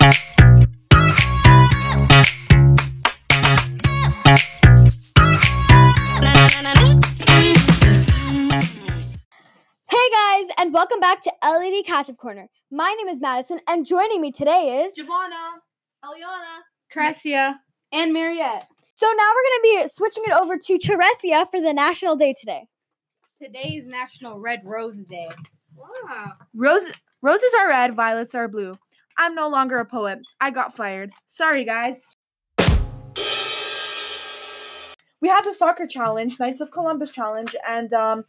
Hey guys, and welcome back to LED Catch Up Corner. My name is Madison, and joining me today is. Giovanna, Eliana, Tricia. and Mariette. So now we're going to be switching it over to Teresia for the National Day today. Today is National Red Rose Day. Wow. Rose, roses are red, violets are blue. I'm no longer a poet. I got fired. Sorry, guys. We have the soccer challenge, Knights of Columbus challenge, and um,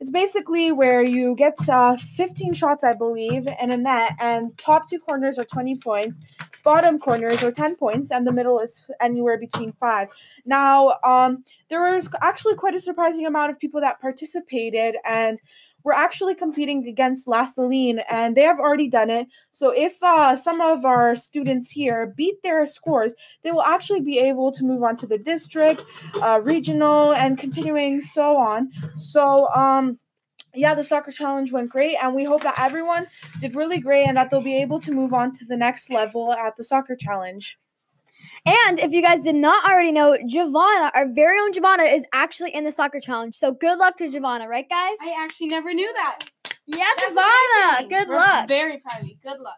it's basically where you get uh, 15 shots, I believe, in a net, and top two corners are 20 points, bottom corners are 10 points, and the middle is anywhere between five. Now, um, there was actually quite a surprising amount of people that participated, and we're actually competing against La Saline, and they have already done it. So if uh, some of our students here beat their scores, they will actually be able to move on to the district, uh, regional, and continuing so on. So um, yeah, the soccer challenge went great, and we hope that everyone did really great and that they'll be able to move on to the next level at the soccer challenge. And if you guys did not already know, Giovanna, our very own Giovanna, is actually in the soccer challenge. So good luck to Giovanna, right, guys? I actually never knew that. yeah, That's Giovanna, good We're luck. Very proud of you. Good luck.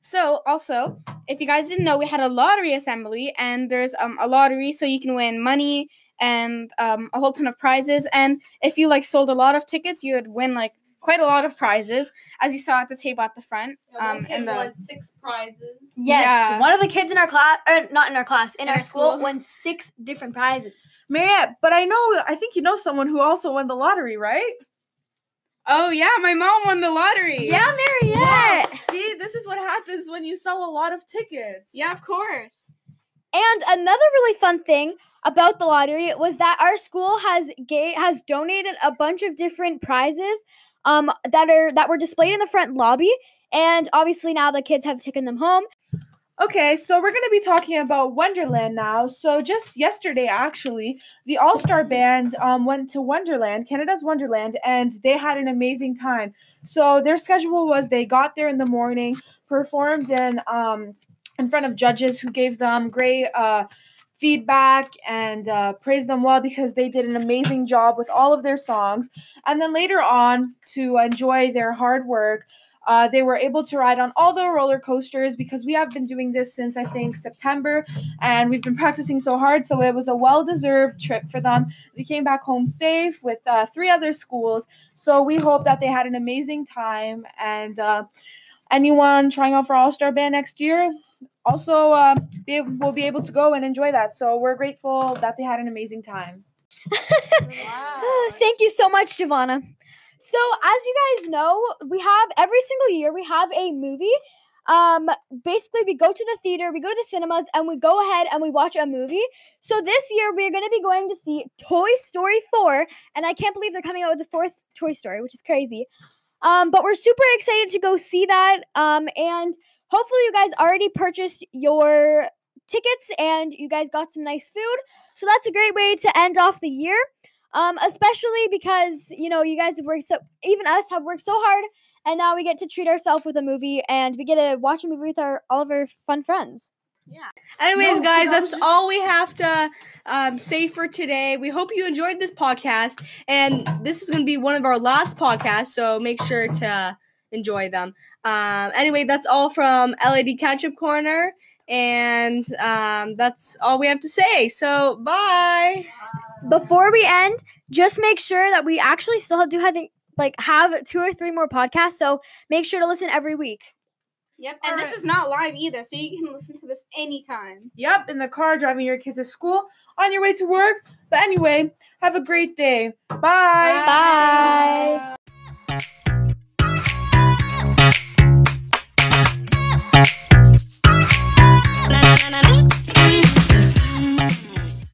So, also, if you guys didn't know, we had a lottery assembly, and there's um a lottery, so you can win money and um a whole ton of prizes. And if you like sold a lot of tickets, you would win like quite a lot of prizes, as you saw at the table at the front. Um, and the six prizes. Yes, Yeah. one of the kids in our class, or not in our class, in, In our our school, school. won six different prizes. Mariette, but I know, I think you know someone who also won the lottery, right? oh yeah, my mom won the lottery. Yeah, Mariette. See, this is what happens when you sell a lot of tickets. yeah, of course. And another really fun thing about the lottery was that our school has ga- has donated a bunch of different prizes um that are that were displayed in the front lobby and obviously now the kids have taken them home. Okay, so we're going to be talking about Wonderland now. So just yesterday, actually, the All Star Band um, went to Wonderland, Canada's Wonderland, and they had an amazing time. So their schedule was they got there in the morning, performed in um, in front of judges who gave them great uh, feedback and uh, praised them well because they did an amazing job with all of their songs. And then later on, to enjoy their hard work, uh, they were able to ride on all the roller coasters because we have been doing this since I think September and we've been practicing so hard. So it was a well deserved trip for them. They came back home safe with uh, three other schools. So we hope that they had an amazing time. And uh, anyone trying out for All Star Band next year also uh, be, will be able to go and enjoy that. So we're grateful that they had an amazing time. Thank you so much, Giovanna. So, as you guys know, we have every single year we have a movie. Um, basically, we go to the theater, we go to the cinemas, and we go ahead and we watch a movie. So this year we're going to be going to see Toy Story 4, and I can't believe they're coming out with the fourth Toy Story, which is crazy. Um, but we're super excited to go see that. Um, and hopefully you guys already purchased your tickets and you guys got some nice food. So that's a great way to end off the year. Um, especially because you know you guys have worked so even us have worked so hard and now we get to treat ourselves with a movie and we get to watch a movie with our all of our fun friends. Anyways, No, guys, that's just- all we have to um, say for today. We hope you enjoyed this podcast, and this is going to be one of our last podcasts, so make sure to enjoy them. Um, anyway, that's all from LED Catch-Up Corner, and um, that's all we have to say. So, bye. Before we end, just make sure that we actually still do have like have two or three more podcasts. So make sure to listen every week. Yep, and and this this is not live either, so you can listen to this anytime. Yep, in the car, driving your kids to school, on your way to work. But anyway, have a great day. Bye. Bye.